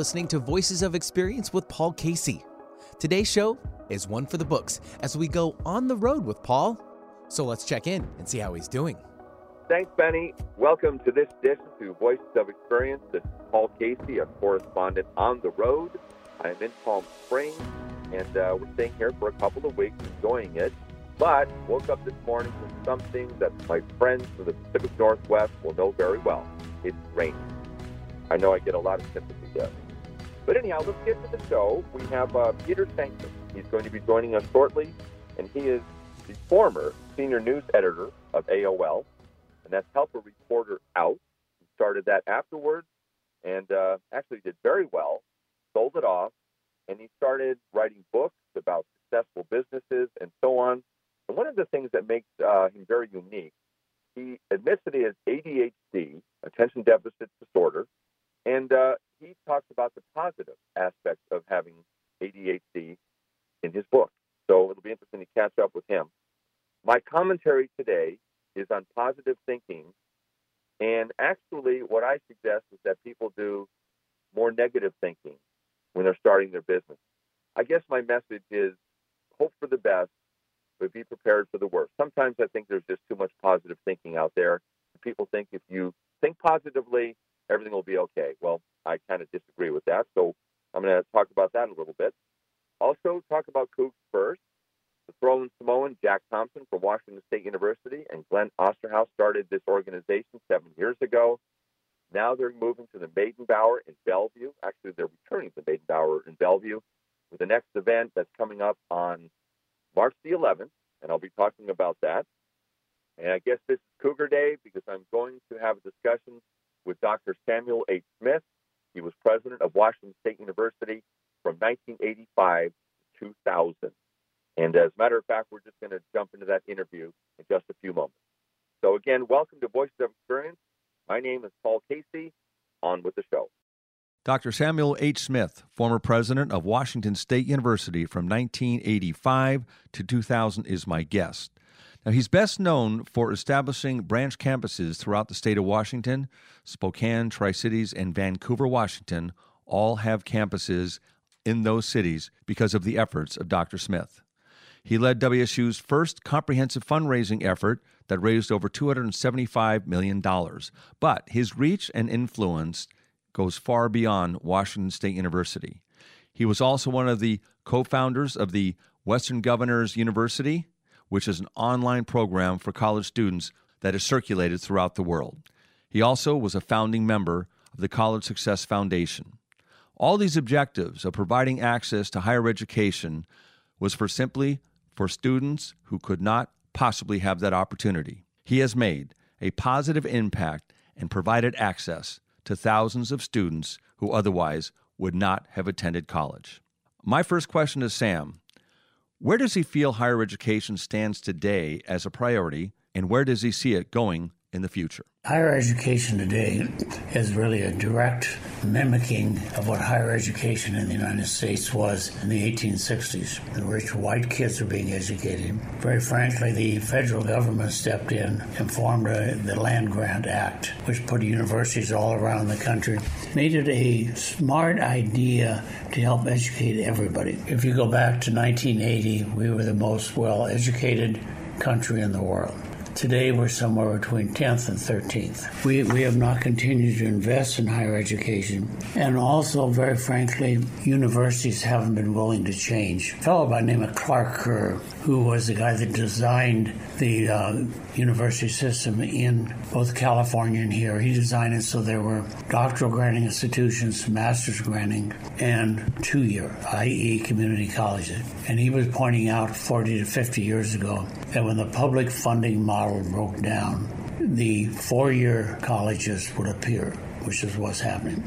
Listening to Voices of Experience with Paul Casey. Today's show is one for the books as we go on the road with Paul. So let's check in and see how he's doing. Thanks, Benny. Welcome to this edition to Voices of Experience. This is Paul Casey, a correspondent on the road. I'm in Palm Springs, and uh, we're staying here for a couple of weeks, enjoying it. But woke up this morning with something that my friends from the Pacific Northwest will know very well. It's raining. I know I get a lot of sympathy there. But anyhow, let's get to the show. We have uh, Peter Shankman. He's going to be joining us shortly, and he is the former senior news editor of AOL, and that's Help a Reporter Out. He started that afterwards and uh, actually did very well, sold it off, and he started writing books about successful businesses and so on. And one of the things that makes uh, him very unique, he admits that he has ADHD, attention deficit disorder, and uh, he talks about the positive aspects of having ADHD in his book. So it'll be interesting to catch up with him. My commentary today is on positive thinking. And actually, what I suggest is that people do more negative thinking when they're starting their business. I guess my message is hope for the best, but be prepared for the worst. Sometimes I think there's just too much positive thinking out there. People think if you think positively, everything will be okay. Well, I kind of disagree with that. So I'm going to talk about that a little bit. Also, talk about Cougs first. The throwing Samoan, Jack Thompson from Washington State University, and Glenn Osterhaus started this organization seven years ago. Now they're moving to the Meydenbauer in Bellevue. Actually, they're returning to the Meydenbauer in Bellevue with the next event that's coming up on March the 11th, and I'll be talking about that. And I guess this is Cougar Day because I'm going to have a discussion with Dr. Samuel H. Smith. He was president of Washington State University from 1985 to 2000. And as a matter of fact, we're just going to jump into that interview in just a few moments. So, again, welcome to Voices of Experience. My name is Paul Casey. On with the show. Dr. Samuel H. Smith, former president of Washington State University from 1985 to 2000, is my guest. Now, he's best known for establishing branch campuses throughout the state of Washington. Spokane, Tri Cities, and Vancouver, Washington all have campuses in those cities because of the efforts of Dr. Smith. He led WSU's first comprehensive fundraising effort that raised over $275 million. But his reach and influence goes far beyond Washington State University. He was also one of the co founders of the Western Governors University which is an online program for college students that is circulated throughout the world. He also was a founding member of the College Success Foundation. All these objectives of providing access to higher education was for simply for students who could not possibly have that opportunity. He has made a positive impact and provided access to thousands of students who otherwise would not have attended college. My first question to Sam where does he feel higher education stands today as a priority, and where does he see it going in the future? Higher education today is really a direct mimicking of what higher education in the United States was in the 1860s. The rich white kids are being educated. Very frankly, the federal government stepped in and formed a, the Land Grant Act, which put universities all around the country, made it a smart idea to help educate everybody. If you go back to 1980, we were the most well educated country in the world. Today, we're somewhere between 10th and 13th. We, we have not continued to invest in higher education. And also, very frankly, universities haven't been willing to change. A fellow by the name of Clark Kerr, who was the guy that designed the uh, university system in both California and here, he designed it so there were doctoral granting institutions, master's granting, and two year, i.e., community colleges. And he was pointing out 40 to 50 years ago that when the public funding model broke down, the four year colleges would appear, which is what's happening.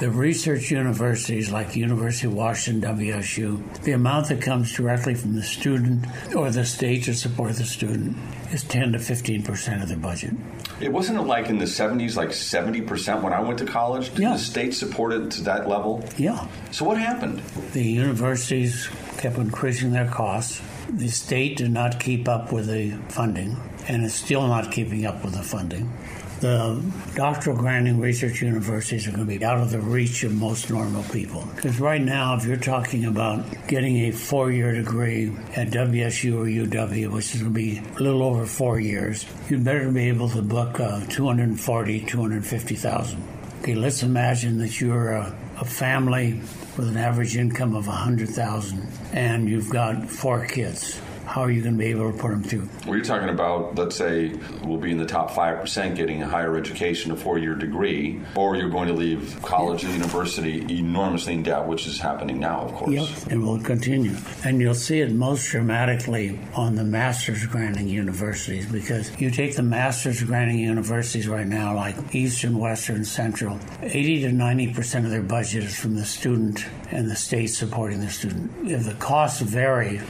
The research universities like University of Washington, WSU, the amount that comes directly from the student or the state to support the student is 10 to 15 percent of the budget. It wasn't it like in the 70s, like 70 percent when I went to college? Did Yeah. the state support it to that level? Yeah. So what happened? The universities kept increasing their costs. The state did not keep up with the funding, and is still not keeping up with the funding. The doctoral granting research universities are going to be out of the reach of most normal people. Because right now, if you're talking about getting a four year degree at WSU or UW, which is going to be a little over four years, you'd better be able to book uh, 240, 250,000. Okay, let's imagine that you're a, a family with an average income of 100,000 and you've got four kids how are you going to be able to put them through? We're talking about, let's say, we'll be in the top 5% getting a higher education, a four year degree, or you're going to leave college or university enormously in debt, which is happening now, of course. Yep, and will continue. And you'll see it most dramatically on the master's granting universities because you take the master's granting universities right now, like Eastern, Western, Central, 80 to 90% of their budget is from the student and the state supporting the student. If the costs vary,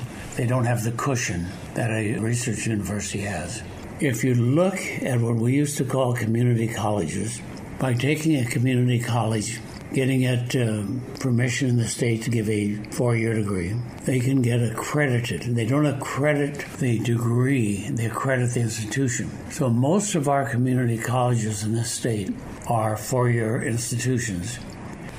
they don't have the cushion that a research university has. If you look at what we used to call community colleges, by taking a community college, getting it uh, permission in the state to give a four year degree, they can get accredited. They don't accredit the degree, they accredit the institution. So most of our community colleges in this state are four year institutions.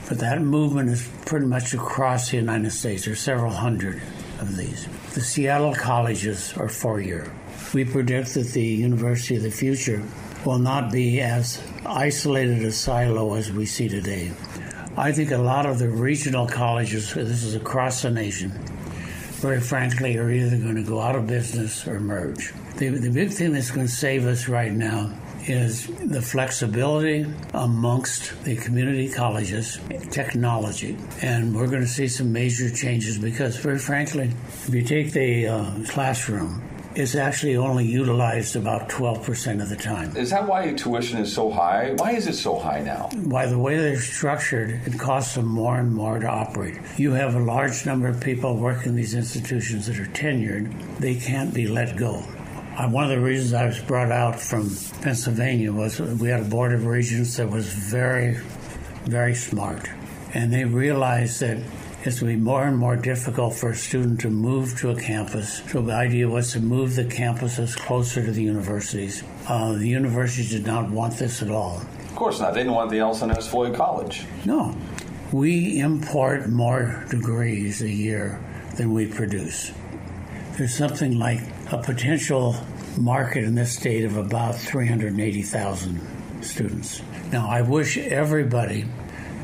But that movement is pretty much across the United States. There are several hundred of these. The Seattle colleges are four year. We predict that the University of the Future will not be as isolated a silo as we see today. I think a lot of the regional colleges, this is across the nation, very frankly, are either going to go out of business or merge. The, the big thing that's going to save us right now is the flexibility amongst the community colleges, technology. And we're going to see some major changes because, very frankly, if you take the uh, classroom, it's actually only utilized about 12% of the time. Is that why tuition is so high? Why is it so high now? By the way they're structured, it costs them more and more to operate. You have a large number of people working in these institutions that are tenured, they can't be let go. Uh, one of the reasons I was brought out from Pennsylvania was we had a board of regents that was very, very smart. And they realized that it's going to be more and more difficult for a student to move to a campus. So the idea was to move the campuses closer to the universities. Uh, the universities did not want this at all. Of course not. They didn't want the Elson S. Floyd College. No. We import more degrees a year than we produce. There's something like a potential market in this state of about 380,000 students. Now, I wish everybody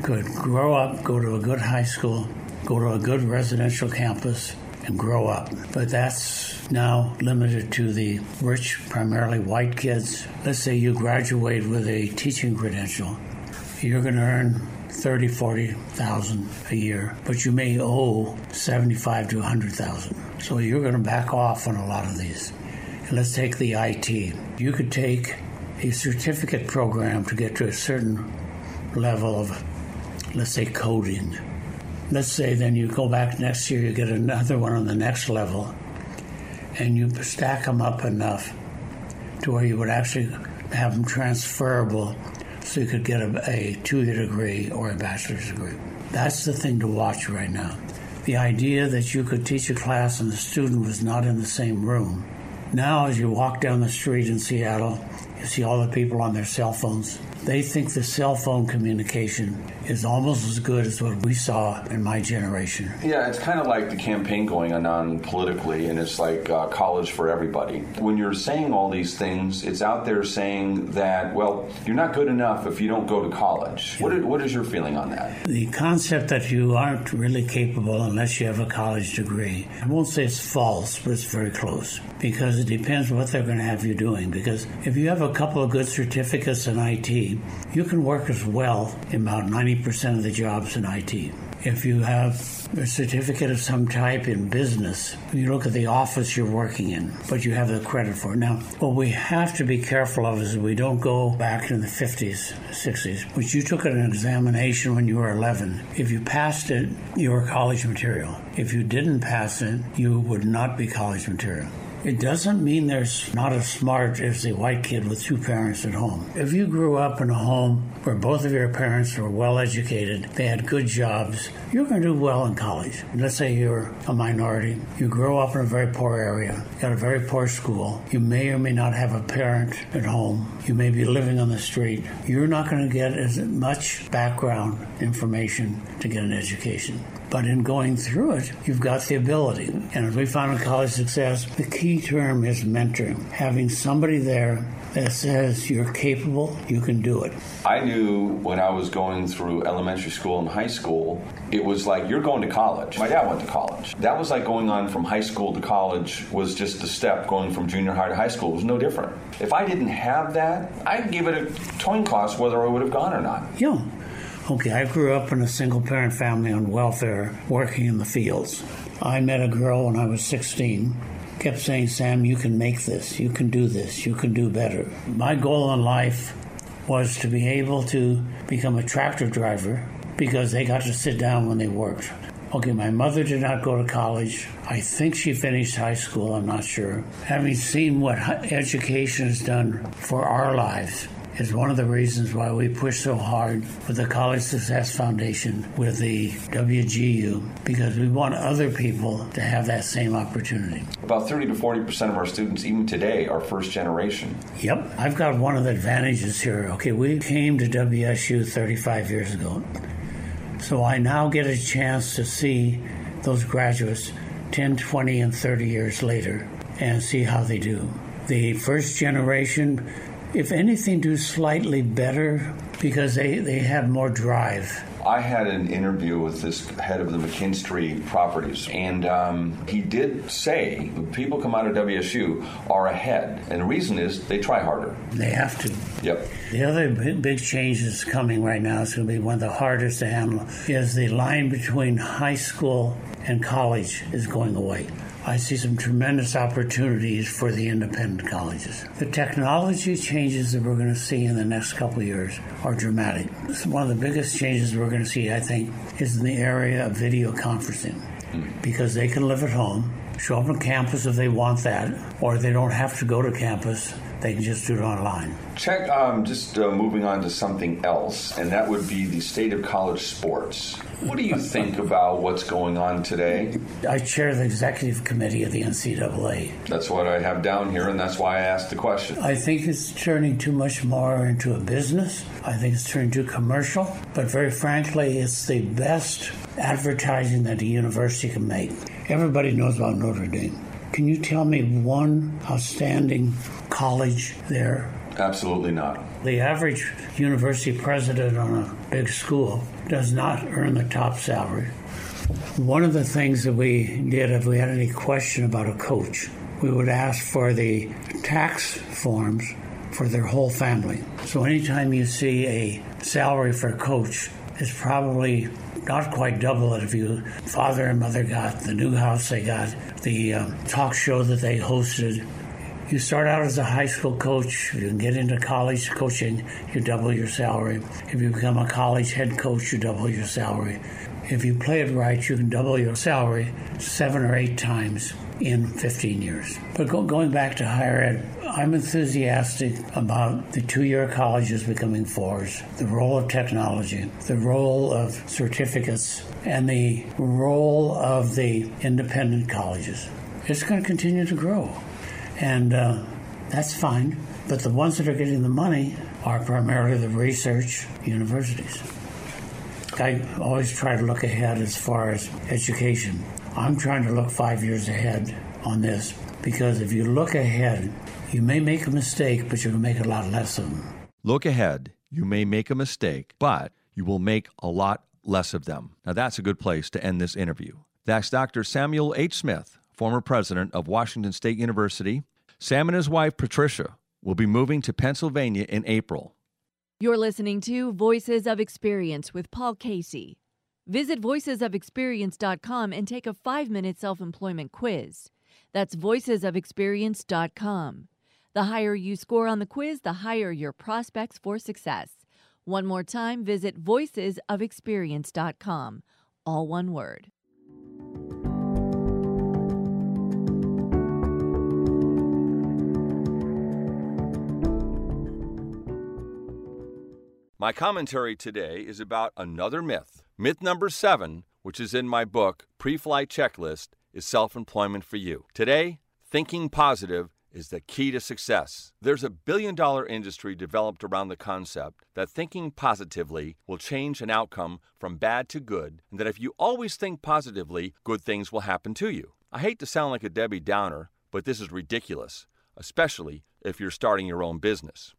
could grow up, go to a good high school, go to a good residential campus, and grow up. But that's now limited to the rich, primarily white kids. Let's say you graduate with a teaching credential, you're going to earn 30, 40,000 a year, but you may owe 75 to 100,000. So you're going to back off on a lot of these. And let's take the IT. You could take a certificate program to get to a certain level of, let's say, coding. Let's say then you go back next year, you get another one on the next level, and you stack them up enough to where you would actually have them transferable so you could get a, a two year degree or a bachelor's degree. That's the thing to watch right now. The idea that you could teach a class and the student was not in the same room. Now, as you walk down the street in Seattle, you see all the people on their cell phones they think the cell phone communication is almost as good as what we saw in my generation. Yeah, it's kind of like the campaign going on politically, and it's like uh, college for everybody. When you're saying all these things, it's out there saying that, well, you're not good enough if you don't go to college. What is, what is your feeling on that? The concept that you aren't really capable unless you have a college degree, I won't say it's false, but it's very close because it depends what they're going to have you doing. Because if you have a couple of good certificates in IT, you can work as well in about 90% of the jobs in IT. If you have a certificate of some type in business, you look at the office you're working in, but you have the credit for it. Now, what we have to be careful of is we don't go back in the 50s, 60s, which you took an examination when you were 11. If you passed it, you were college material. If you didn't pass it, you would not be college material. It doesn't mean there's not as smart as the white kid with two parents at home. If you grew up in a home where both of your parents were well educated, they had good jobs, you're going to do well in college. Let's say you're a minority, you grow up in a very poor area, got a very poor school, you may or may not have a parent at home, you may be living on the street. You're not going to get as much background information to get an education. But in going through it, you've got the ability. And as we found in college success, the key term is mentoring, having somebody there that says you're capable, you can do it. I knew when I was going through elementary school and high school, it was like you're going to college. My dad went to college. That was like going on from high school to college was just a step. Going from junior high to high school was no different. If I didn't have that, I'd give it a coin toss whether I would have gone or not. Yeah. Okay, I grew up in a single parent family on welfare, working in the fields. I met a girl when I was 16 kept saying, Sam, you can make this, you can do this, you can do better. My goal in life was to be able to become a tractor driver because they got to sit down when they worked. Okay, my mother did not go to college. I think she finished high school, I'm not sure. Having seen what education has done for our lives, is one of the reasons why we push so hard with the College Success Foundation, with the WGU, because we want other people to have that same opportunity. About 30 to 40 percent of our students, even today, are first generation. Yep. I've got one of the advantages here. Okay, we came to WSU 35 years ago. So I now get a chance to see those graduates 10, 20, and 30 years later and see how they do. The first generation if anything, do slightly better because they, they have more drive. I had an interview with this head of the McKinstry properties, and um, he did say people come out of WSU are ahead, and the reason is they try harder. They have to. Yep. The other big change that's coming right now is going to be one of the hardest to handle is the line between high school and college is going away. I see some tremendous opportunities for the independent colleges. The technology changes that we're going to see in the next couple of years are dramatic. One of the biggest changes we're going to see, I think, is in the area of video conferencing mm. because they can live at home, show up on campus if they want that, or they don't have to go to campus they can just do it online. Check, um, just uh, moving on to something else, and that would be the state of college sports. What do you think about what's going on today? I chair the executive committee of the NCAA. That's what I have down here, and that's why I asked the question. I think it's turning too much more into a business. I think it's turning too commercial, but very frankly, it's the best advertising that a university can make. Everybody knows about Notre Dame. Can you tell me one outstanding college there? Absolutely not. The average university president on a big school does not earn the top salary. One of the things that we did, if we had any question about a coach, we would ask for the tax forms for their whole family. So anytime you see a salary for a coach, it's probably not quite double it if you father and mother got the new house they got the uh, talk show that they hosted you start out as a high school coach you get into college coaching you double your salary if you become a college head coach you double your salary if you play it right you can double your salary seven or eight times in 15 years but go, going back to higher ed I'm enthusiastic about the two year colleges becoming fours, the role of technology, the role of certificates, and the role of the independent colleges. It's going to continue to grow. And uh, that's fine. But the ones that are getting the money are primarily the research universities. I always try to look ahead as far as education. I'm trying to look five years ahead on this because if you look ahead, you may make a mistake, but you will make a lot less of them. Look ahead. You may make a mistake, but you will make a lot less of them. Now, that's a good place to end this interview. That's Dr. Samuel H. Smith, former president of Washington State University. Sam and his wife, Patricia, will be moving to Pennsylvania in April. You're listening to Voices of Experience with Paul Casey. Visit voicesofexperience.com and take a five minute self employment quiz. That's voicesofexperience.com. The higher you score on the quiz, the higher your prospects for success. One more time, visit voicesofexperience.com. All one word. My commentary today is about another myth. Myth number seven, which is in my book, Pre Flight Checklist, is self employment for you. Today, thinking positive is the key to success. There's a billion dollar industry developed around the concept that thinking positively will change an outcome from bad to good, and that if you always think positively, good things will happen to you. I hate to sound like a Debbie Downer, but this is ridiculous, especially if you're starting your own business.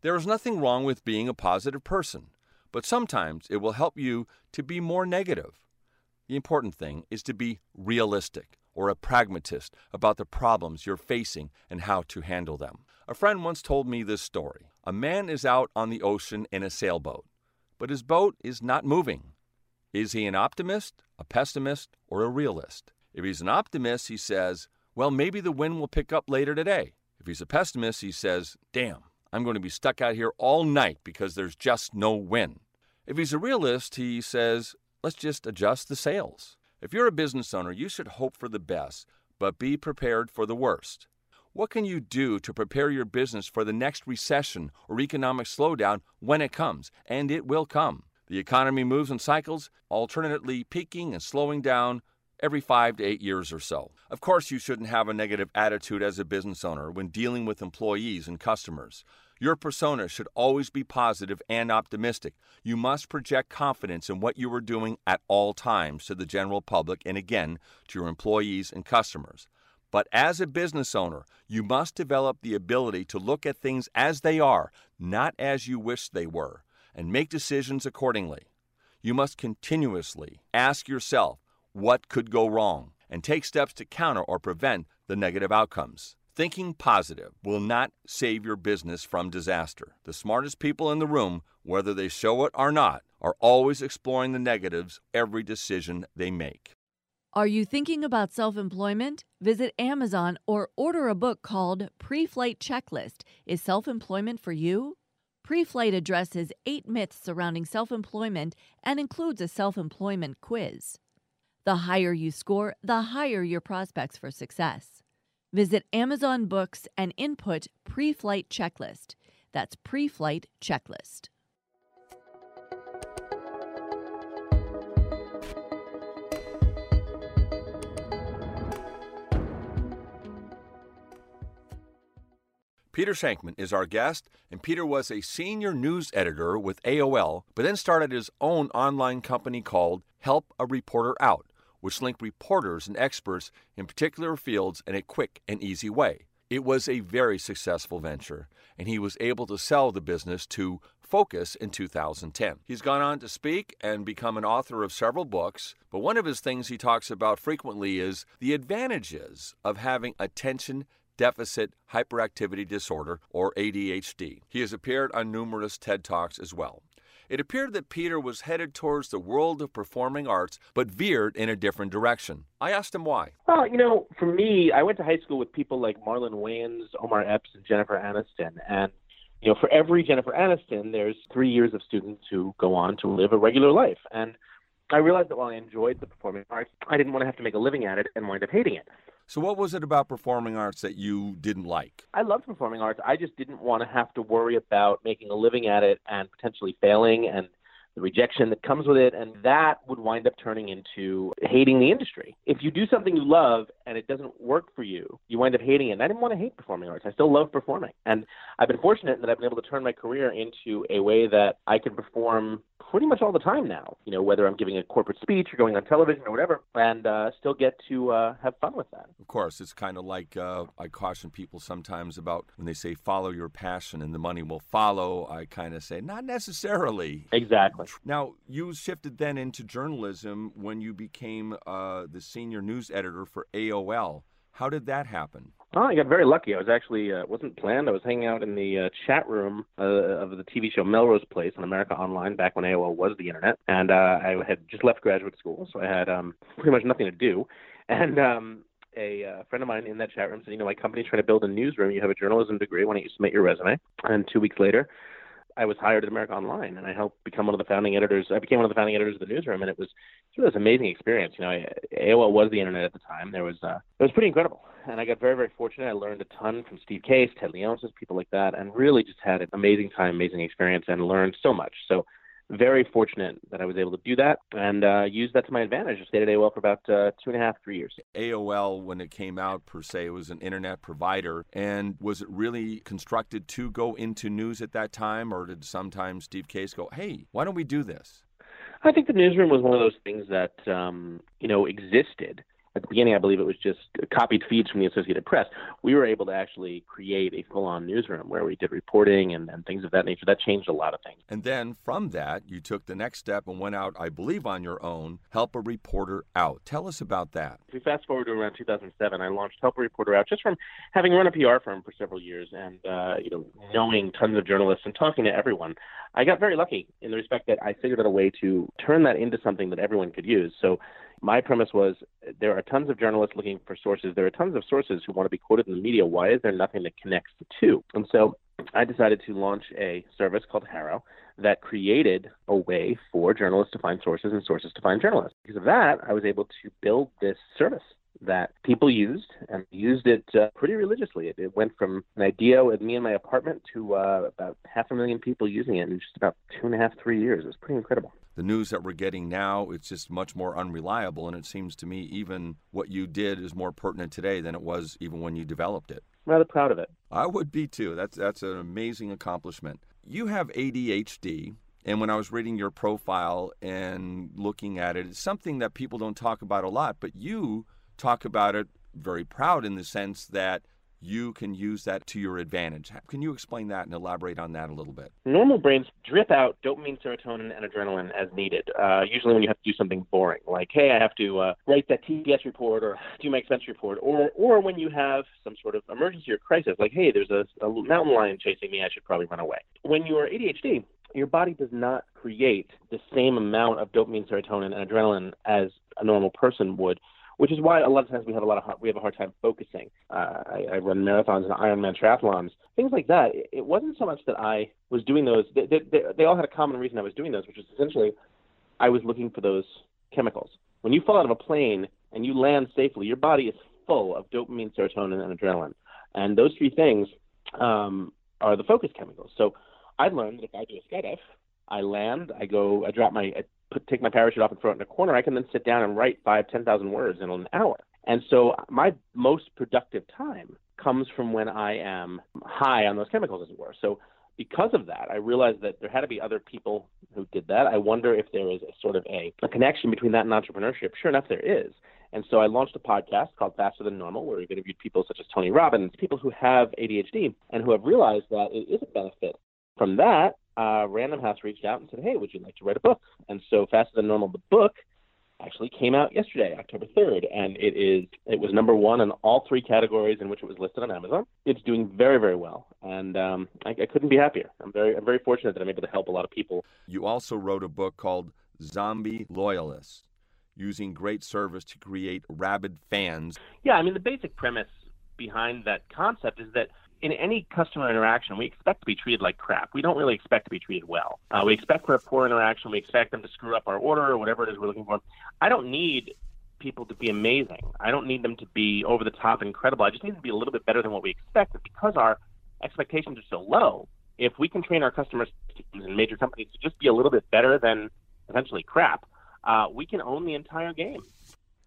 There is nothing wrong with being a positive person, but sometimes it will help you to be more negative. The important thing is to be realistic or a pragmatist about the problems you're facing and how to handle them. A friend once told me this story. A man is out on the ocean in a sailboat, but his boat is not moving. Is he an optimist, a pessimist, or a realist? If he's an optimist, he says, Well, maybe the wind will pick up later today. If he's a pessimist, he says, Damn, I'm going to be stuck out here all night because there's just no wind. If he's a realist, he says, Let's just adjust the sails. If you're a business owner, you should hope for the best, but be prepared for the worst. What can you do to prepare your business for the next recession or economic slowdown when it comes? And it will come. The economy moves in cycles, alternately peaking and slowing down every five to eight years or so. Of course, you shouldn't have a negative attitude as a business owner when dealing with employees and customers. Your persona should always be positive and optimistic. You must project confidence in what you are doing at all times to the general public and again to your employees and customers. But as a business owner, you must develop the ability to look at things as they are, not as you wish they were, and make decisions accordingly. You must continuously ask yourself what could go wrong and take steps to counter or prevent the negative outcomes. Thinking positive will not save your business from disaster. The smartest people in the room, whether they show it or not, are always exploring the negatives every decision they make. Are you thinking about self employment? Visit Amazon or order a book called Pre Flight Checklist Is Self Employment for You? Pre Flight addresses eight myths surrounding self employment and includes a self employment quiz. The higher you score, the higher your prospects for success. Visit Amazon Books and input pre flight checklist. That's pre flight checklist. Peter Shankman is our guest, and Peter was a senior news editor with AOL, but then started his own online company called Help a Reporter Out which link reporters and experts in particular fields in a quick and easy way. It was a very successful venture, and he was able to sell the business to Vocus in 2010. He's gone on to speak and become an author of several books, but one of his things he talks about frequently is the advantages of having attention deficit hyperactivity disorder, or ADHD. He has appeared on numerous TED Talks as well. It appeared that Peter was headed towards the world of performing arts, but veered in a different direction. I asked him why. Well, you know, for me, I went to high school with people like Marlon Wayans, Omar Epps, and Jennifer Aniston. And, you know, for every Jennifer Aniston, there's three years of students who go on to live a regular life. And I realized that while I enjoyed the performing arts, I didn't want to have to make a living at it and wind up hating it. So, what was it about performing arts that you didn't like? I loved performing arts. I just didn't want to have to worry about making a living at it and potentially failing and the rejection that comes with it, and that would wind up turning into hating the industry. If you do something you love and it doesn't work for you, you wind up hating it. And I didn't want to hate performing arts. I still love performing. And I've been fortunate that I've been able to turn my career into a way that I can perform pretty much all the time now. You know, whether I'm giving a corporate speech or going on television or whatever, and uh, still get to uh, have fun with that. Of course, it's kind of like uh, I caution people sometimes about when they say follow your passion and the money will follow. I kind of say not necessarily. Exactly. Now you shifted then into journalism when you became uh, the senior news editor for AOL. How did that happen? Oh, I got very lucky. I was actually uh, wasn't planned. I was hanging out in the uh, chat room uh, of the TV show Melrose Place on America Online back when AOL was the internet, and uh, I had just left graduate school, so I had um, pretty much nothing to do. And um, a uh, friend of mine in that chat room said, "You know, my company's trying to build a newsroom. You have a journalism degree. Why don't you submit your resume?" And two weeks later, I was hired at America Online, and I helped become one of the founding editors. I became one of the founding editors of the newsroom, and it was it was an amazing experience. You know, I, AOL was the internet at the time. There was uh, it was pretty incredible, and I got very very fortunate. I learned a ton from Steve Case, Ted Leonsis, people like that, and really just had an amazing time, amazing experience, and learned so much. So very fortunate that I was able to do that and uh, use that to my advantage. I stayed at AOL for about uh, two and a half, three years. AOL, when it came out per se, was an internet provider. And was it really constructed to go into news at that time, or did sometimes Steve Case go, "Hey, why don't we do this"? I think the newsroom was one of those things that um, you know existed at the beginning, I believe it was just copied feeds from the Associated Press. We were able to actually create a full on newsroom where we did reporting and, and things of that nature. That changed a lot of things. And then from that, you took the next step and went out, I believe, on your own, Help a Reporter Out. Tell us about that. If we fast forward to around 2007, I launched Help a Reporter Out just from having run a PR firm for several years and, uh, you know, knowing tons of journalists and talking to everyone. I got very lucky in the respect that I figured out a way to turn that into something that everyone could use. So my premise was there are tons of journalists looking for sources. There are tons of sources who want to be quoted in the media. Why is there nothing that connects the two? And so I decided to launch a service called HARO that created a way for journalists to find sources and sources to find journalists. Because of that, I was able to build this service that people used and used it uh, pretty religiously. It, it, went from an idea with me in my apartment to uh, about half a million people using it in just about two and a half, three years. It was pretty incredible the news that we're getting now, it's just much more unreliable. And it seems to me even what you did is more pertinent today than it was even when you developed it. I'm rather proud of it. I would be too. That's that's an amazing accomplishment. You have ADHD. And when I was reading your profile and looking at it, it's something that people don't talk about a lot, but you talk about it very proud in the sense that you can use that to your advantage. Can you explain that and elaborate on that a little bit? Normal brains drip out dopamine, serotonin, and adrenaline as needed. Uh, usually, when you have to do something boring, like hey, I have to uh, write that TPS report or do my expense report, or or when you have some sort of emergency or crisis, like hey, there's a, a mountain lion chasing me, I should probably run away. When you are ADHD, your body does not create the same amount of dopamine, serotonin, and adrenaline as a normal person would which is why a lot of times we have a lot of we have a hard time focusing. Uh, I, I run marathons and Ironman triathlons, things like that. It, wasn't so much that I was doing those; they, they, they all had a common reason I was doing those, which is essentially I was looking for those chemicals. When you fall out of a plane and you land safely, your body is full of dopamine, serotonin, and adrenaline, and those three things um, are the focus chemicals. So I learned that if I do a skydive, I land, I go, I drop my, put, take my parachute off and throw it in a corner, I can then sit down and write five, ten thousand words in an hour. And so my most productive time comes from when I am high on those chemicals, as it were. So because of that, I realized that there had to be other people who did that. I wonder if there is a sort of a, a connection between that and entrepreneurship. Sure enough, there is. And so I launched a podcast called Faster Than Normal, where we've interviewed people such as Tony Robbins, people who have ADHD and who have realized that it is a benefit. From that, uh, Random House reached out and said, "Hey, would you like to write a book?" And so, Faster Than Normal, the book, actually came out yesterday, October 3rd, and it is it was number one in all three categories in which it was listed on Amazon. It's doing very very well, and um, I, I couldn't be happier. I'm very I'm very fortunate that I'm able to help a lot of people. You also wrote a book called Zombie Loyalists. Using great service to create rabid fans. Yeah, I mean, the basic premise behind that concept is that in any customer interaction, we expect to be treated like crap. We don't really expect to be treated well. Uh, we expect for a poor interaction. We expect them to screw up our order or whatever it is we're looking for. I don't need people to be amazing. I don't need them to be over the top incredible. I just need them to be a little bit better than what we expect. Because our expectations are so low, if we can train our customers and major companies to just be a little bit better than essentially crap, uh, we can own the entire game.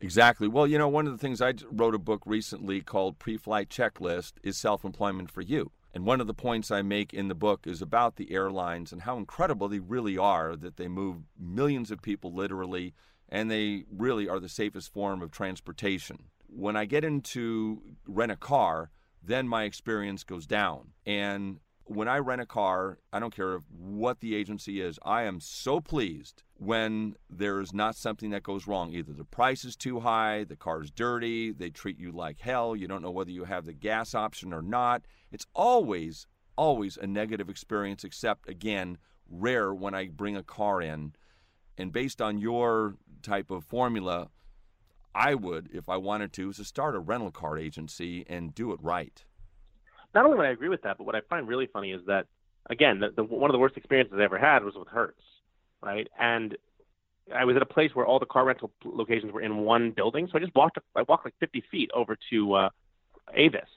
Exactly. Well, you know, one of the things I wrote a book recently called Pre Flight Checklist is Self Employment for You. And one of the points I make in the book is about the airlines and how incredible they really are that they move millions of people literally, and they really are the safest form of transportation. When I get into rent a car, then my experience goes down. And when I rent a car, I don't care what the agency is, I am so pleased when there's not something that goes wrong. Either the price is too high, the car's dirty, they treat you like hell, you don't know whether you have the gas option or not. It's always, always a negative experience, except again, rare when I bring a car in. And based on your type of formula, I would, if I wanted to, is to start a rental car agency and do it right not only would I agree with that, but what I find really funny is that again, the, the, one of the worst experiences I ever had was with Hertz, right? And I was at a place where all the car rental locations were in one building, so I just walked. I walked like 50 feet over to uh, Avis,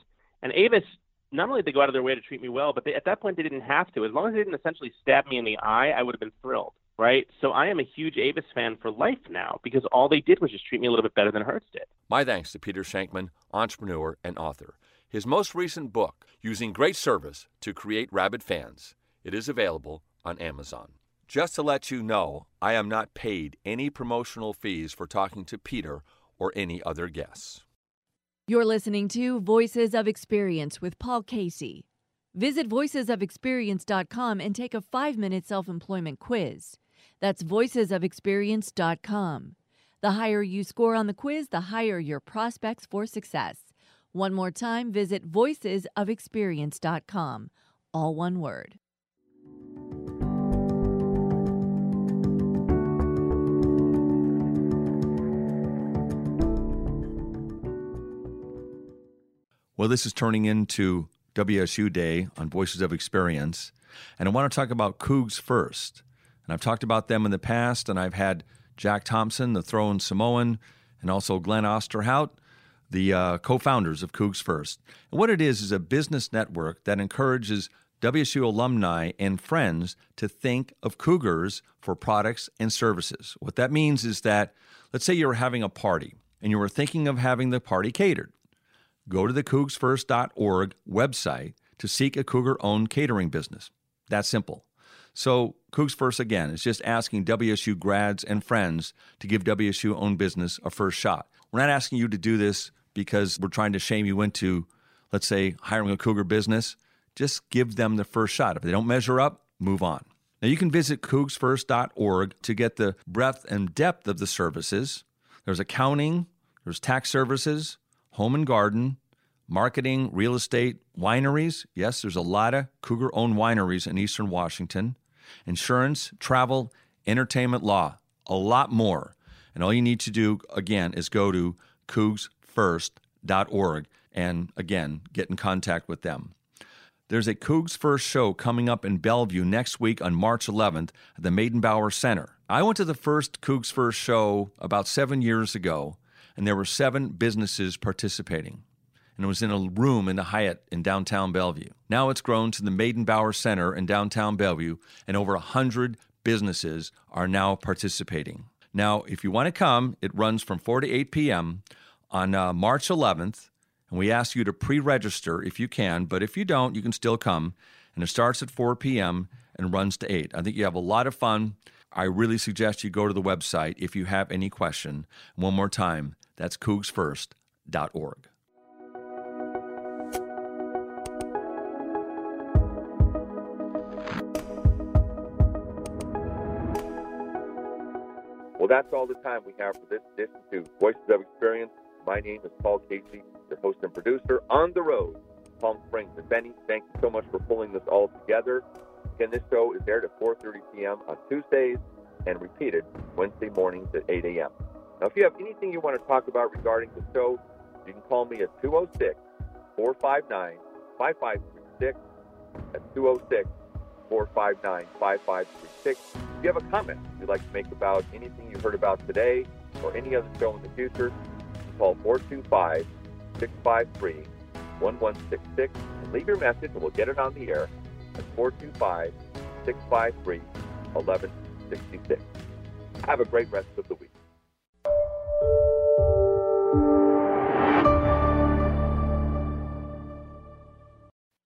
and Avis not only did they go out of their way to treat me well, but they, at that point they didn't have to. As long as they didn't essentially stab me in the eye, I would have been thrilled, right? So I am a huge Avis fan for life now because all they did was just treat me a little bit better than Hertz did. My thanks to Peter Shankman, entrepreneur and author. His most recent book, Using Great Service to Create Rabid Fans, it is available on Amazon. Just to let you know, I am not paid any promotional fees for talking to Peter or any other guests. You're listening to Voices of Experience with Paul Casey. Visit voicesofexperience.com and take a five minute self employment quiz. That's voicesofexperience.com. The higher you score on the quiz, the higher your prospects for success. One more time, visit voicesofexperience.com. All one word. Well, this is turning into WSU Day on Voices of Experience, and I want to talk about Cougs first. And I've talked about them in the past, and I've had Jack Thompson, the throwing Samoan, and also Glenn Osterhout, the uh, co founders of Cougs First. And what it is is a business network that encourages WSU alumni and friends to think of Cougars for products and services. What that means is that, let's say you're having a party and you were thinking of having the party catered go to the cougsfirst.org website to seek a Cougar owned catering business. That's simple. So, Cougs First again is just asking WSU grads and friends to give WSU owned business a first shot. We're not asking you to do this because we're trying to shame you into, let's say, hiring a Cougar business. Just give them the first shot. If they don't measure up, move on. Now, you can visit cougsfirst.org to get the breadth and depth of the services. There's accounting, there's tax services, home and garden, marketing, real estate, wineries. Yes, there's a lot of Cougar owned wineries in Eastern Washington, insurance, travel, entertainment law, a lot more. And all you need to do, again, is go to cougsfirst.org and, again, get in contact with them. There's a Cougs First show coming up in Bellevue next week on March 11th at the Meydenbauer Center. I went to the first Cougs First show about seven years ago, and there were seven businesses participating. And it was in a room in the Hyatt in downtown Bellevue. Now it's grown to the Meydenbauer Center in downtown Bellevue, and over 100 businesses are now participating. Now, if you want to come, it runs from 4 to 8 p.m. on uh, March 11th, and we ask you to pre register if you can, but if you don't, you can still come. And it starts at 4 p.m. and runs to 8. I think you have a lot of fun. I really suggest you go to the website if you have any question. One more time, that's cougsfirst.org. Well, that's all the time we have for this edition to Voices of Experience. My name is Paul Casey, your host and producer on the road, Palm Springs. And Benny, thank you so much for pulling this all together. Again, this show is aired at 4.30 p.m. on Tuesdays and repeated Wednesday mornings at 8 a.m. Now, if you have anything you want to talk about regarding the show, you can call me at 206 459 5536. That's 206 459 5536. If you have a comment you'd like to make about anything you heard about today or any other show in the future, call 425 653 1166 and leave your message and we'll get it on the air at 425 653 1166. Have a great rest of the week.